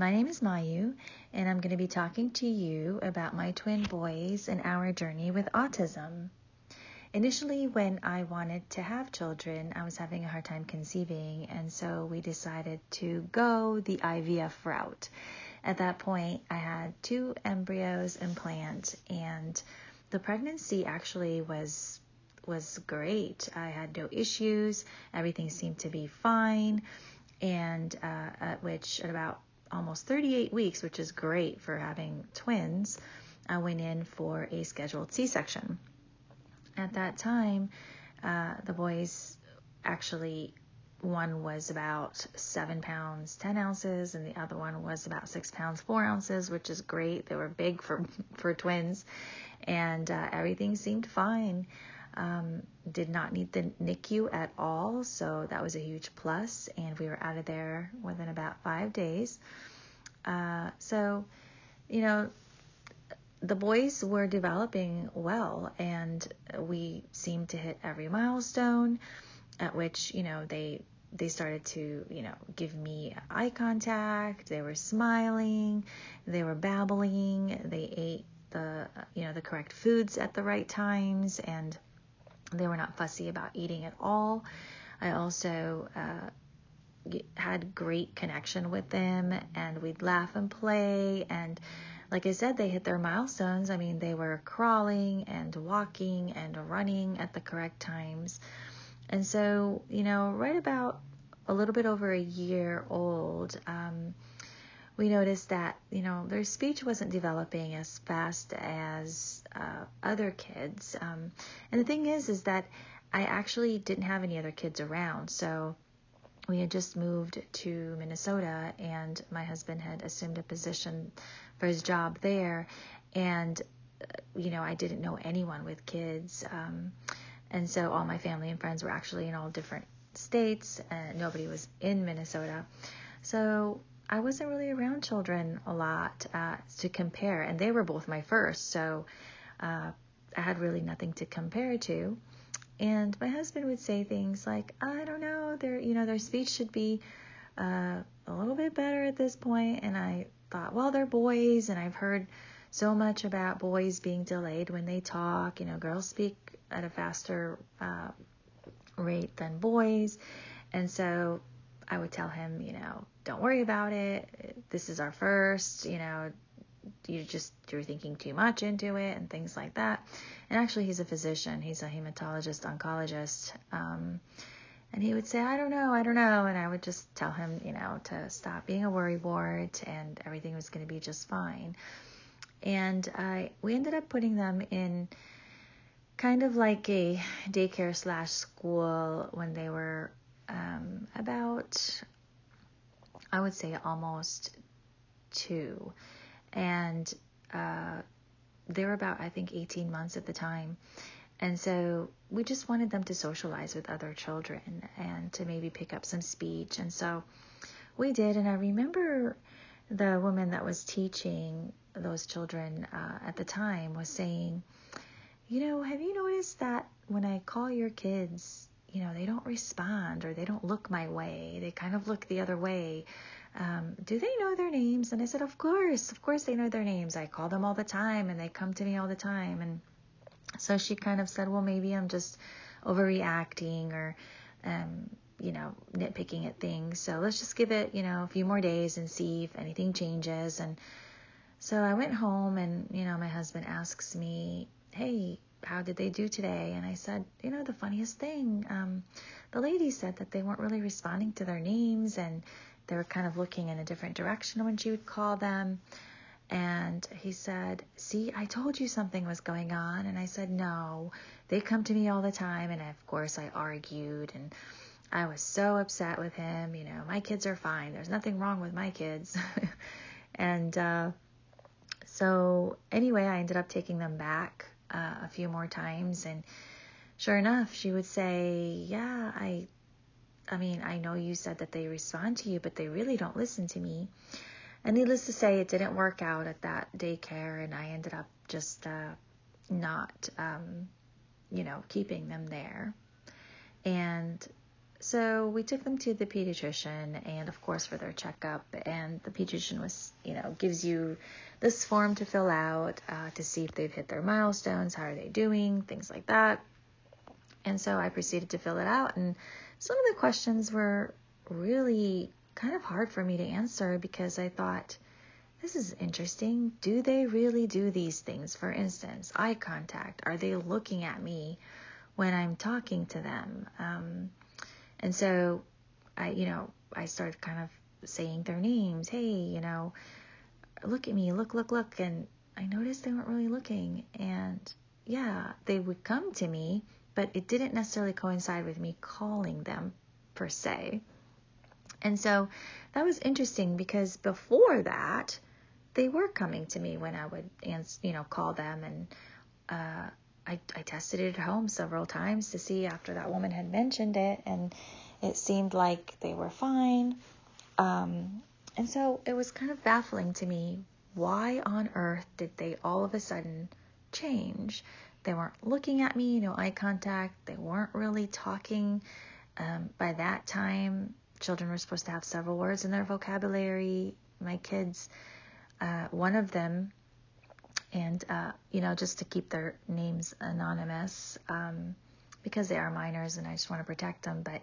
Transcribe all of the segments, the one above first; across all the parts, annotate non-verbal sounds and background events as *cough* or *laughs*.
My name is Mayu, and I'm going to be talking to you about my twin boys and our journey with autism. Initially, when I wanted to have children, I was having a hard time conceiving, and so we decided to go the IVF route. At that point, I had two embryos implant, and the pregnancy actually was was great. I had no issues. Everything seemed to be fine. And uh, at which, at about almost 38 weeks, which is great for having twins, I went in for a scheduled C section. At that time, uh, the boys actually, one was about seven pounds, 10 ounces, and the other one was about six pounds, four ounces, which is great. They were big for, *laughs* for twins, and uh, everything seemed fine. Um, did not need the NICU at all, so that was a huge plus, and we were out of there within about five days. Uh, so, you know, the boys were developing well, and we seemed to hit every milestone at which, you know, they they started to, you know, give me eye contact. They were smiling, they were babbling, they ate the, you know, the correct foods at the right times, and they were not fussy about eating at all. I also uh, had great connection with them, and we'd laugh and play. And like I said, they hit their milestones. I mean, they were crawling and walking and running at the correct times. And so, you know, right about a little bit over a year old, um, we noticed that you know their speech wasn't developing as fast as uh, other kids. Um, and the thing is, is that I actually didn't have any other kids around, so we had just moved to Minnesota, and my husband had assumed a position for his job there, and uh, you know I didn't know anyone with kids, um, and so all my family and friends were actually in all different states, and nobody was in Minnesota. So I wasn't really around children a lot uh, to compare, and they were both my first, so uh, I had really nothing to compare to. And my husband would say things like, "I don't know, their you know their speech should be uh, a little bit better at this point." And I thought, well, they're boys, and I've heard so much about boys being delayed when they talk. You know, girls speak at a faster uh, rate than boys, and so I would tell him, you know, don't worry about it. This is our first, you know, you just you're thinking too much into it and things like that. And actually, he's a physician. He's a hematologist oncologist. Um, and he would say, I don't know, I don't know. And I would just tell him, you know, to stop being a worrywart and everything was going to be just fine. And I, we ended up putting them in kind of like a daycare slash school when they were um, about, I would say, almost two. And uh, they were about, I think, 18 months at the time. And so we just wanted them to socialize with other children and to maybe pick up some speech. And so we did. And I remember the woman that was teaching those children uh, at the time was saying, You know, have you noticed that when I call your kids, you know, they don't respond or they don't look my way. They kind of look the other way. Um, do they know their names? And I said, Of course, of course they know their names. I call them all the time and they come to me all the time. And so she kind of said, Well, maybe I'm just overreacting or, um, you know, nitpicking at things. So let's just give it, you know, a few more days and see if anything changes. And so I went home and, you know, my husband asks me, Hey, how did they do today? And I said, you know, the funniest thing, um, the lady said that they weren't really responding to their names and they were kind of looking in a different direction when she would call them. And he said, See, I told you something was going on. And I said, No, they come to me all the time. And of course, I argued and I was so upset with him. You know, my kids are fine. There's nothing wrong with my kids. *laughs* and uh, so, anyway, I ended up taking them back uh, a few more times and sure enough she would say yeah i i mean i know you said that they respond to you but they really don't listen to me. And needless to say it didn't work out at that daycare and i ended up just uh, not um, you know keeping them there. And so we took them to the pediatrician and of course for their checkup. And the pediatrician was you know gives you this form to fill out uh, to see if they've hit their milestones how are they doing things like that. And so i proceeded to fill it out. And some of the questions were really kind of hard for me to answer because i thought this is interesting. Do they really do these things? For instance eye contact. Are they looking at me when i'm talking to them? Um, and so I, you know, I started kind of saying their names. Hey, you know, look at me, look, look, look. And I noticed they weren't really looking. And yeah, they would come to me, but it didn't necessarily coincide with me calling them per se. And so that was interesting because before that, they were coming to me when I would, you know, call them and uh, I, I tested it at home several times to see after that woman had mentioned it, and it seemed like they were fine. Um, and so it was kind of baffling to me why on earth did they all of a sudden change? They weren't looking at me, no eye contact, they weren't really talking. Um, by that time, children were supposed to have several words in their vocabulary. My kids, uh, one of them and uh, you know just to keep their names anonymous um, because they are minors and I just want to protect them. But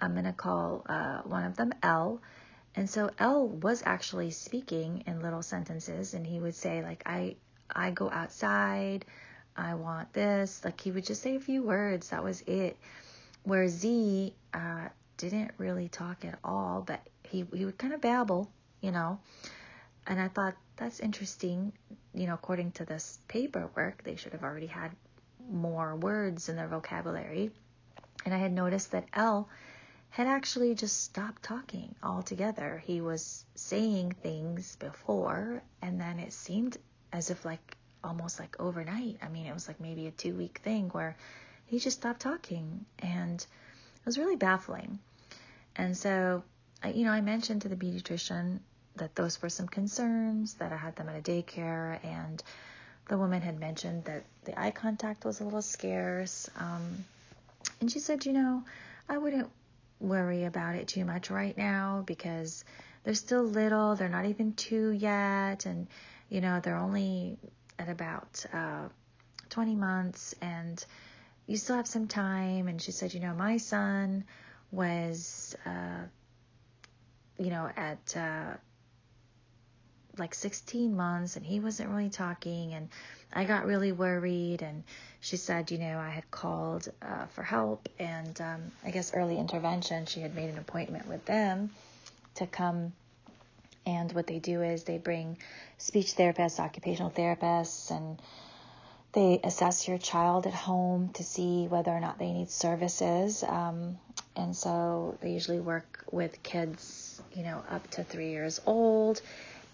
I'm gonna call uh, one of them L. And so L was actually speaking in little sentences, and he would say like I I go outside, I want this. Like he would just say a few words. That was it. Where Z uh, didn't really talk at all, but he he would kind of babble, you know. And I thought that's interesting. You know, according to this paperwork, they should have already had more words in their vocabulary. And I had noticed that L had actually just stopped talking altogether. He was saying things before, and then it seemed as if, like, almost like overnight. I mean, it was like maybe a two week thing where he just stopped talking, and it was really baffling. And so, you know, I mentioned to the pediatrician that those were some concerns, that I had them at a daycare, and the woman had mentioned that the eye contact was a little scarce. Um, and she said, you know, I wouldn't worry about it too much right now because they're still little, they're not even two yet, and, you know, they're only at about uh, 20 months, and you still have some time. And she said, you know, my son was, uh, you know, at uh, like 16 months and he wasn't really talking and I got really worried and she said, you know, I had called uh, for help and um, I guess early intervention, she had made an appointment with them to come and what they do is they bring speech therapists, occupational therapists, and they assess your child at home to see whether or not they need services. Um, and so they usually work with kids, you know, up to three years old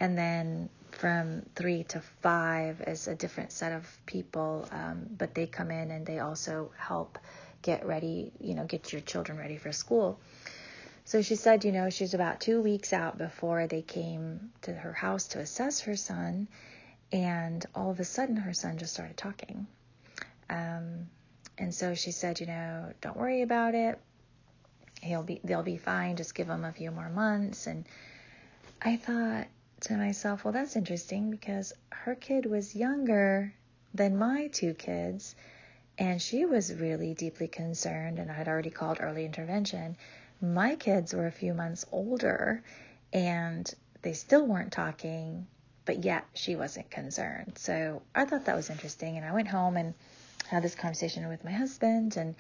and then from three to five is a different set of people, um, but they come in and they also help get ready, you know, get your children ready for school. So she said, you know, she's about two weeks out before they came to her house to assess her son, and all of a sudden her son just started talking. Um, and so she said, you know, don't worry about it. He'll be, they'll be fine. Just give him a few more months. And I thought, to myself, well, that's interesting because her kid was younger than my two kids, and she was really deeply concerned, and I had already called early intervention. My kids were a few months older, and they still weren't talking, but yet she wasn't concerned. So I thought that was interesting, and I went home and had this conversation with my husband, and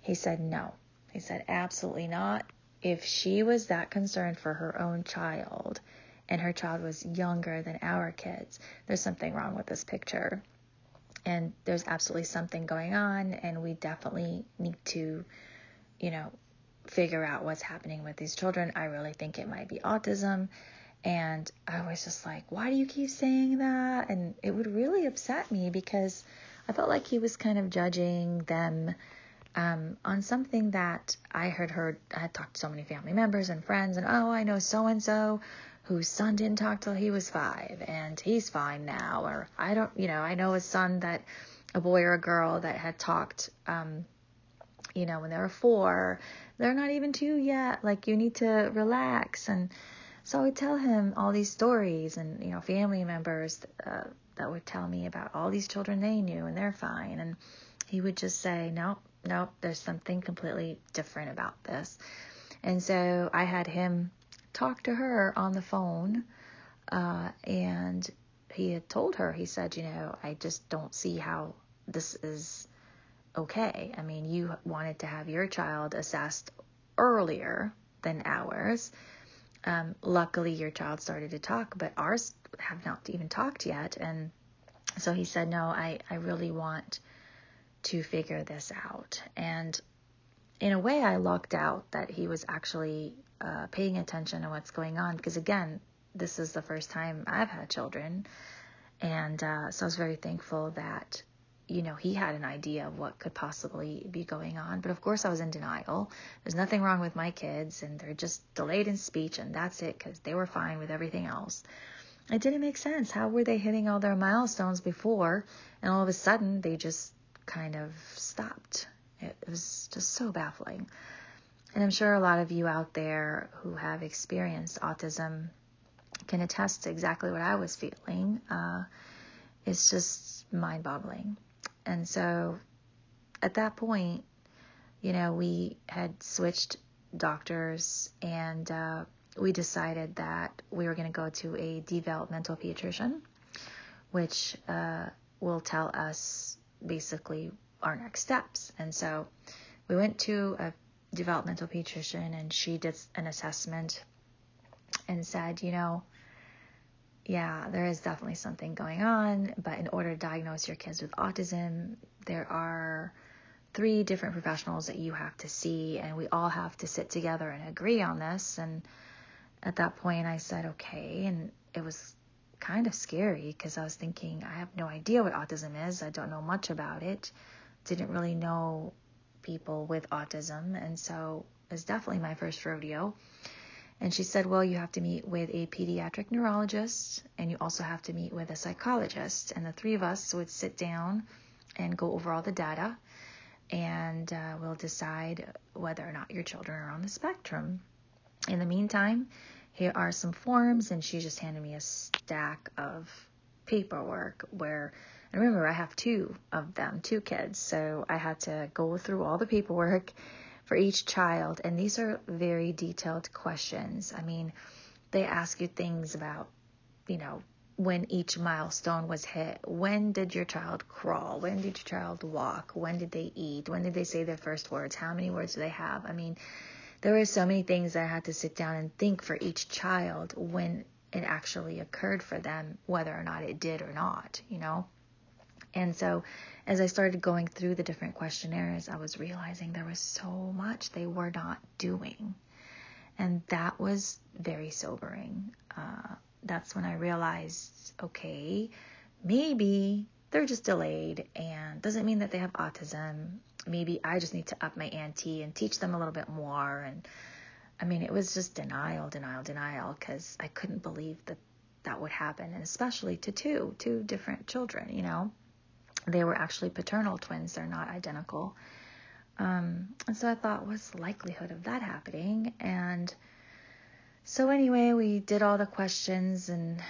he said, no. He said, absolutely not. If she was that concerned for her own child, and her child was younger than our kids, there's something wrong with this picture. And there's absolutely something going on, and we definitely need to, you know, figure out what's happening with these children. I really think it might be autism. And I was just like, why do you keep saying that? And it would really upset me because I felt like he was kind of judging them um, on something that I had heard. I had talked to so many family members and friends, and oh, I know so and so whose son didn't talk till he was five and he's fine now. Or I don't, you know, I know a son that, a boy or a girl that had talked, um, you know, when they were four, they're not even two yet. Like, you need to relax. And so I would tell him all these stories and, you know, family members uh, that would tell me about all these children they knew and they're fine. And he would just say, nope, nope, there's something completely different about this. And so I had him talk to her on the phone. Uh, and he had told her, he said, you know, I just don't see how this is okay. I mean, you wanted to have your child assessed earlier than ours. Um, luckily, your child started to talk, but ours have not even talked yet. And so he said, No, I, I really want to figure this out. And in a way, I lucked out that he was actually uh, paying attention to what's going on because, again, this is the first time I've had children. And uh, so I was very thankful that you know, he had an idea of what could possibly be going on. But of course, I was in denial. There's nothing wrong with my kids, and they're just delayed in speech, and that's it because they were fine with everything else. It didn't make sense. How were they hitting all their milestones before, and all of a sudden they just kind of stopped? It, was just so baffling. And I'm sure a lot of you out there who have experienced autism can attest to exactly what I was feeling. Uh, it's just mind boggling. And so at that point, you know, we had switched doctors and uh, we decided that we were going to go to a developmental pediatrician, which uh, will tell us basically our next steps. And so we went to a developmental pediatrician and she did an assessment and said, you know, yeah, there is definitely something going on, but in order to diagnose your kids with autism, there are three different professionals that you have to see, and we all have to sit together and agree on this. And at that point, I said, okay. And it was kind of scary because I was thinking, I have no idea what autism is, I don't know much about it, didn't really know people with autism, and so it was definitely my first rodeo. And she said, Well, you have to meet with a pediatric neurologist and you also have to meet with a psychologist. And the three of us would sit down and go over all the data and uh, we'll decide whether or not your children are on the spectrum. In the meantime, here are some forms, and she just handed me a stack of paperwork where and remember I have two of them, two kids, so I had to go through all the paperwork for each child. And these are very detailed questions. I mean, they ask you things about, you know, when each milestone was hit. When did your child crawl? When did your child walk? When did they eat? When did they say their first words? How many words do they have? I mean, there were so many things I had to sit down and think for each child when it actually occurred for them, whether or not it did or not, you know? And so as I started going through the different questionnaires, I was realizing there was so much they were not doing. And that was very sobering. Uh, that's when I realized okay, maybe they're just delayed and doesn't mean that they have autism. Maybe I just need to up my ante and teach them a little bit more. And I mean, it was just denial, denial, denial because I couldn't believe that that would happen, and especially to two, two different children, you know they were actually paternal twins, they're not identical. Um, and so I thought, what's the likelihood of that happening? And so, anyway, we did all the questions and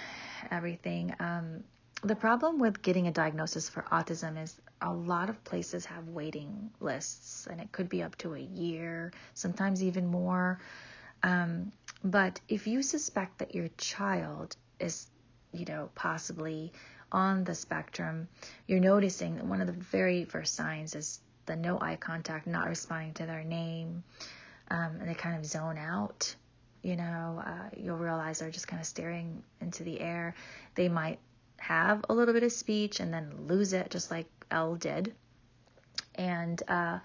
everything. Um, the problem with getting a diagnosis for autism is a lot of places have waiting lists, and it could be up to a year, sometimes even more. Um, but if you suspect that your child is, you know, possibly on the spectrum, you're noticing that one of the very first signs is the no eye contact, not responding to their name, um, and they kind of zone out. You know, uh, you'll realize they're just kind of staring into the air. They might have a little bit of speech and then lose it, just like L did. And uh,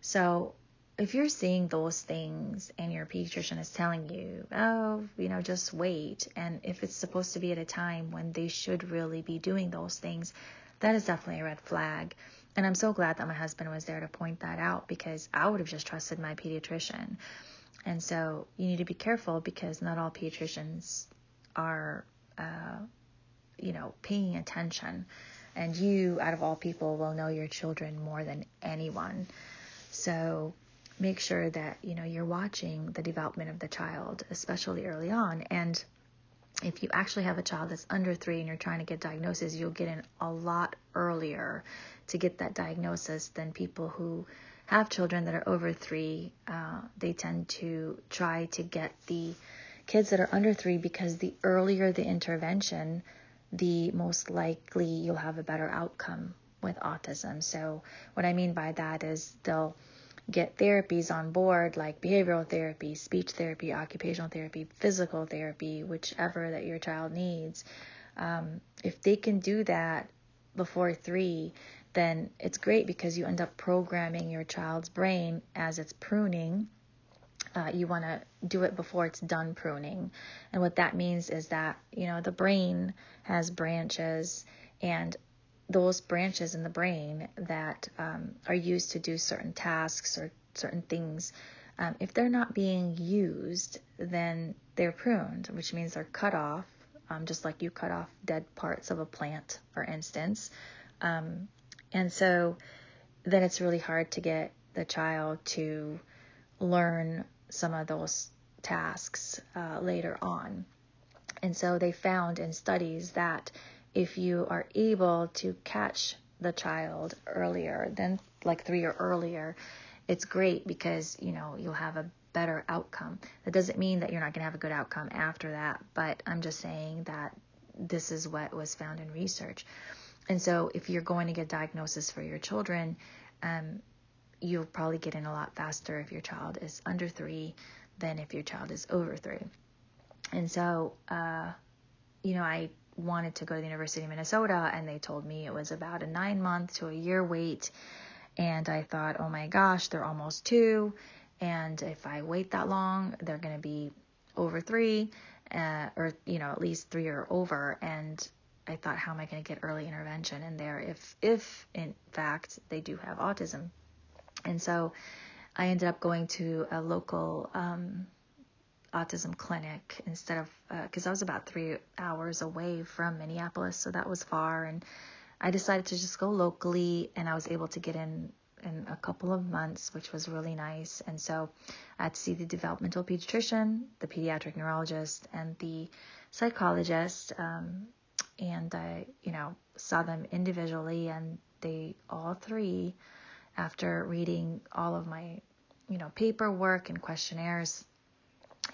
so if you're seeing those things and your pediatrician is telling you, oh, you know, just wait, and if it's supposed to be at a time when they should really be doing those things, that is definitely a red flag. And I'm so glad that my husband was there to point that out because I would have just trusted my pediatrician. And so you need to be careful because not all pediatricians are, uh, you know, paying attention. And you, out of all people, will know your children more than anyone. So make sure that you know you're watching the development of the child, especially early on. And if you actually have a child that's under three and you're trying to get diagnosis, you'll get in a lot earlier to get that diagnosis than people who have children that are over three. Uh, they tend to try to get the kids that are under three because the earlier the intervention, the most likely you'll have a better outcome with autism. So, what I mean by that is they'll get therapies on board like behavioral therapy, speech therapy, occupational therapy, physical therapy, whichever that your child needs. Um, if they can do that before three, then it's great because you end up programming your child's brain as it's pruning. Uh, you want to do it before it's done pruning. And what that means is that, you know, the brain has branches and those branches in the brain that um, are used to do certain tasks or certain things, um, if they're not being used, then they're pruned, which means they're cut off, um, just like you cut off dead parts of a plant, for instance. Um, and so then it's really hard to get the child to learn some of those tasks uh, later on. And so they found in studies that if you are able to catch the child earlier than like three or earlier, it's great because you know you'll have a better outcome. That doesn't mean that you're not going to have a good outcome after that, but I'm just saying that this is what was found in research. And so, if you're going to get diagnosis for your children, um, you'll probably get in a lot faster if your child is under three than if your child is over three. And so, uh, you know, I wanted to go to the University of Minnesota, and they told me it was about a nine month to a year wait. And I thought, oh my gosh, they're almost two. And if I wait that long, they're going to be over three, uh, or, you know, at least three or over. And I thought, how am I going to get early intervention in there if, if in fact they do have autism? And so I ended up going to a local um, autism clinic instead of because uh, I was about three hours away from Minneapolis, so that was far. And I decided to just go locally, and I was able to get in in a couple of months, which was really nice. And so I had to see the developmental pediatrician, the pediatric neurologist, and the psychologist. Um, and I, you know, saw them individually, and they all three, after reading all of my, you know, paperwork and questionnaires,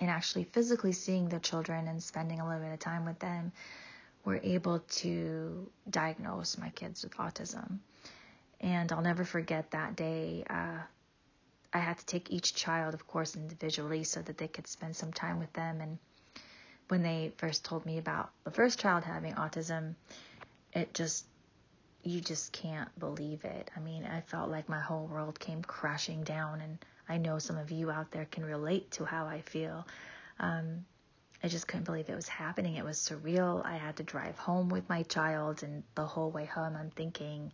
and actually physically seeing the children and spending a little bit of time with them, were able to diagnose my kids with autism. And I'll never forget that day. Uh, I had to take each child, of course, individually so that they could spend some time with them. And when they first told me about the first child having autism, it just, you just can't believe it. I mean, I felt like my whole world came crashing down. And I know some of you out there can relate to how I feel. Um, I just couldn't believe it was happening. It was surreal. I had to drive home with my child, and the whole way home, I'm thinking,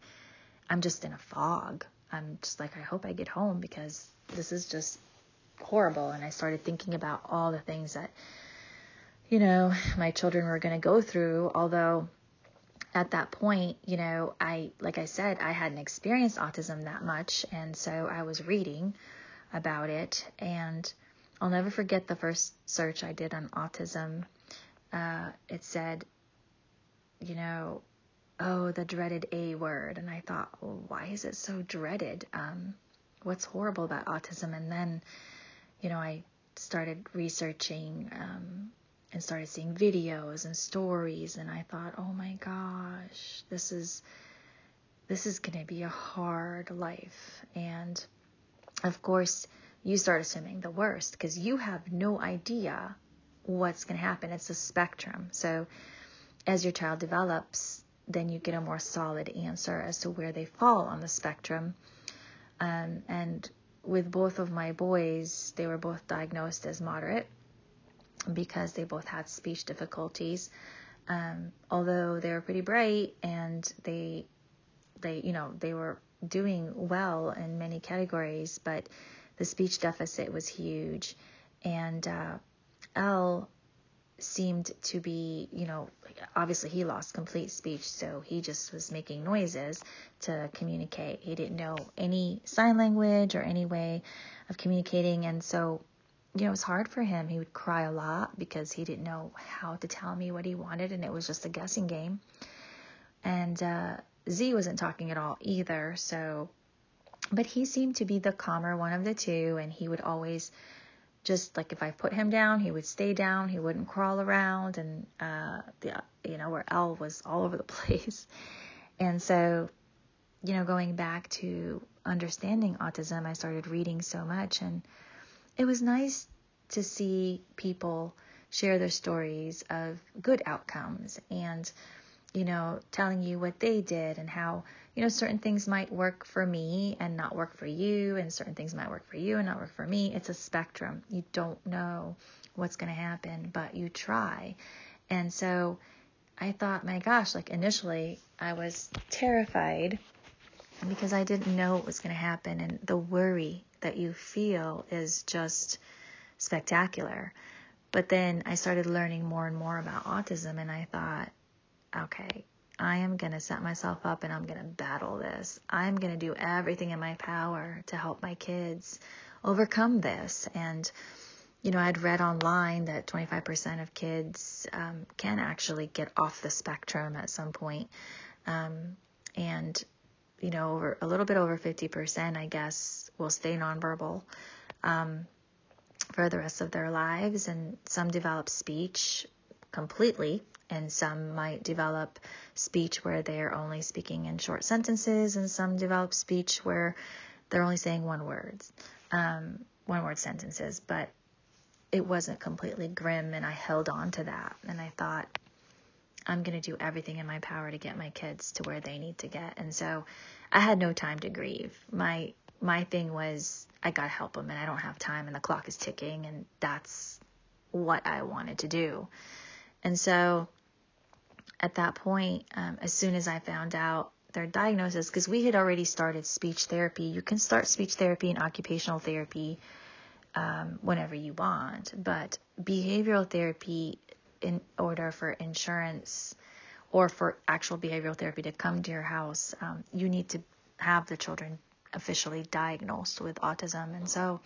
I'm just in a fog. I'm just like, I hope I get home because this is just horrible. And I started thinking about all the things that, you know, my children were going to go through. Although at that point, you know, I, like I said, I hadn't experienced autism that much. And so I was reading about it. And I'll never forget the first search I did on autism. Uh, it said, you know, oh, the dreaded A word. And I thought, well, why is it so dreaded? Um, what's horrible about autism? And then, you know, I started researching um, and started seeing videos and stories. And I thought, oh my gosh, this is. This is going to be a hard life. And of course, you start assuming the worst because you have no idea what's going to happen. It's a spectrum. So, as your child develops, then you get a more solid answer as to where they fall on the spectrum. Um, and with both of my boys, they were both diagnosed as moderate because they both had speech difficulties. Um, although they were pretty bright and they, they, you know, they were doing well in many categories, but the speech deficit was huge. And uh, L seemed to be, you know, obviously he lost complete speech, so he just was making noises to communicate. He didn't know any sign language or any way of communicating, and so, you know, it was hard for him. He would cry a lot because he didn't know how to tell me what he wanted, and it was just a guessing game. And uh, Z wasn't talking at all either, so, but he seemed to be the calmer one of the two, and he would always just like if I put him down, he would stay down. He wouldn't crawl around, and uh, the you know where L was all over the *laughs* place. And so, you know, going back to understanding autism, I started reading so much, and it was nice to see people share their stories of good outcomes and you know, telling you what they did and how, you know, certain things might work for me and not work for you, and certain things might work for you and not work for me. It's a spectrum. You don't know what's going to happen, but you try. And so I thought, my gosh, like initially I was terrified because I didn't know what was going to happen. And the worry that you feel is just spectacular. But then I started learning more and more about autism, and I thought, okay, I am going to set myself up and I'm going to battle this. I'm going to do everything in my power to help my kids overcome this. And, you know, I'd read online that 25% of kids um, can actually get off the spectrum at some point. Um, and, you know, over a little bit over 50%, I guess, will stay nonverbal. Um, for the rest of their lives, and some develop speech completely and some might develop speech where they're only speaking in short sentences, and some develop speech where they're only saying one words, um, one word sentences. But it wasn't completely grim, and I held on to that, and I thought. I'm going to do everything in my power to get my kids to where they need to get. And so I had no time to grieve. My my thing was I got to help them and I don't have time and the clock is ticking and that's what I wanted to do. And so at that point, um, as soon as I found out their diagnosis, because we had already started speech therapy, you can start speech therapy and occupational therapy um, whenever you want, but behavioral therapy, in order for insurance or for actual behavioral therapy to come to your house, um, you need to have the children officially diagnosed with autism. And so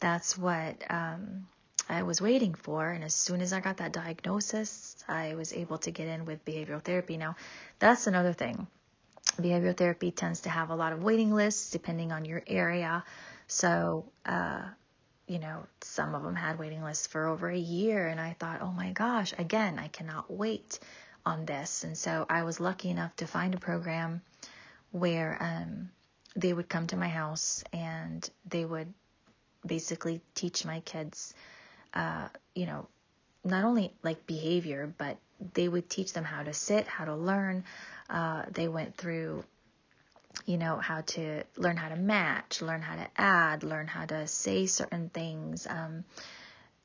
that's what um, I was waiting for. And as soon as I got that diagnosis, I was able to get in with behavioral therapy. Now, that's another thing. Behavioral therapy tends to have a lot of waiting lists depending on your area. So, uh, you know, some of them had waiting lists for over a year. And I thought, oh my gosh, again, I cannot wait on this. And so I was lucky enough to find a program where um, they would come to my house and they would basically teach my kids uh, you know, not only like behavior, but they would teach them how to sit, how to learn. Uh, they went through, you know, how to learn how to match, learn how to add, learn how to say certain things, um,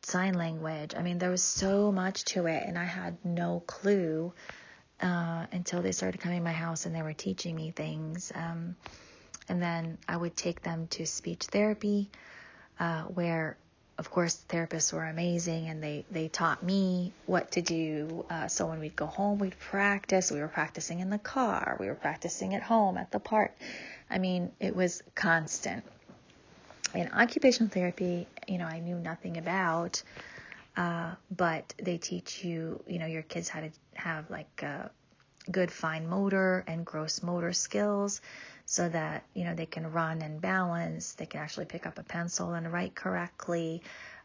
sign language. I mean, there was so much to it, and I had no clue uh, until they started coming to my house and they were teaching me things. Um, and then I would take them to speech therapy, uh, where of course, therapists were amazing and they, they taught me what to do. Uh, so when we'd go home, we'd practice. We were practicing in the car, we were practicing at home, at the park. I mean, it was constant. In occupational therapy, you know, I knew nothing about, uh, but they teach you, you know, your kids how to have like uh, good fine motor and gross motor skills so that you know they can run and balance they can actually pick up a pencil and write correctly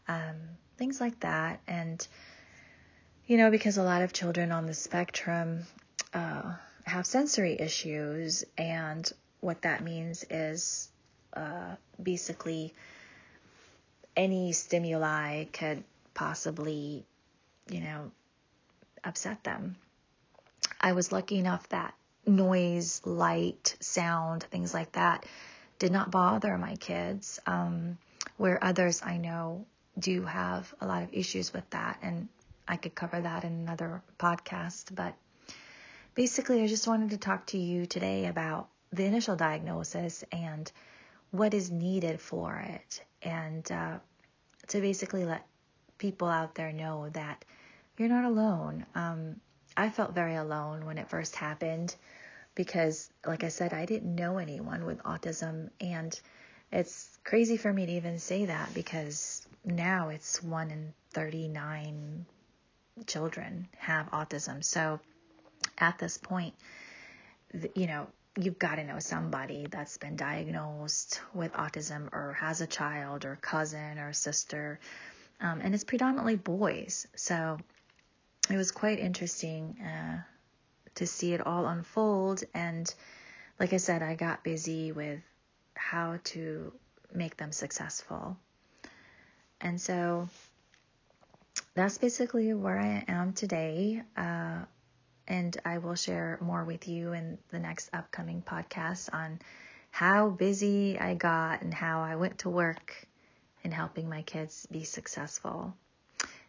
um, things like that. And you know because a lot of children on the spectrum uh, have sensory issues and what that means is uh, basically any stimuli could possibly you know upset them. I was lucky enough that noise, light, sound, things like that did not bother my kids. Um, where others I know do have a lot of issues with that, and I could cover that in another podcast. But basically, I just wanted to talk to you today about the initial diagnosis and what is needed for it, and uh, to basically let people out there know that you're not alone. Um, I felt very alone when it first happened because, like I said, I didn't know anyone with autism. And it's crazy for me to even say that because now it's one in 39 children have autism. So at this point, you know, you've got to know somebody that's been diagnosed with autism or has a child or cousin or sister. Um, and it's predominantly boys. So it was quite interesting uh, to see it all unfold. And like I said, I got busy with how to make them successful. And so that's basically where I am today. Uh, and I will share more with you in the next upcoming podcast on how busy I got and how I went to work in helping my kids be successful.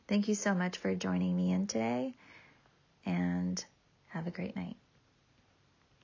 Thank you so much for joining me in today and have a great night.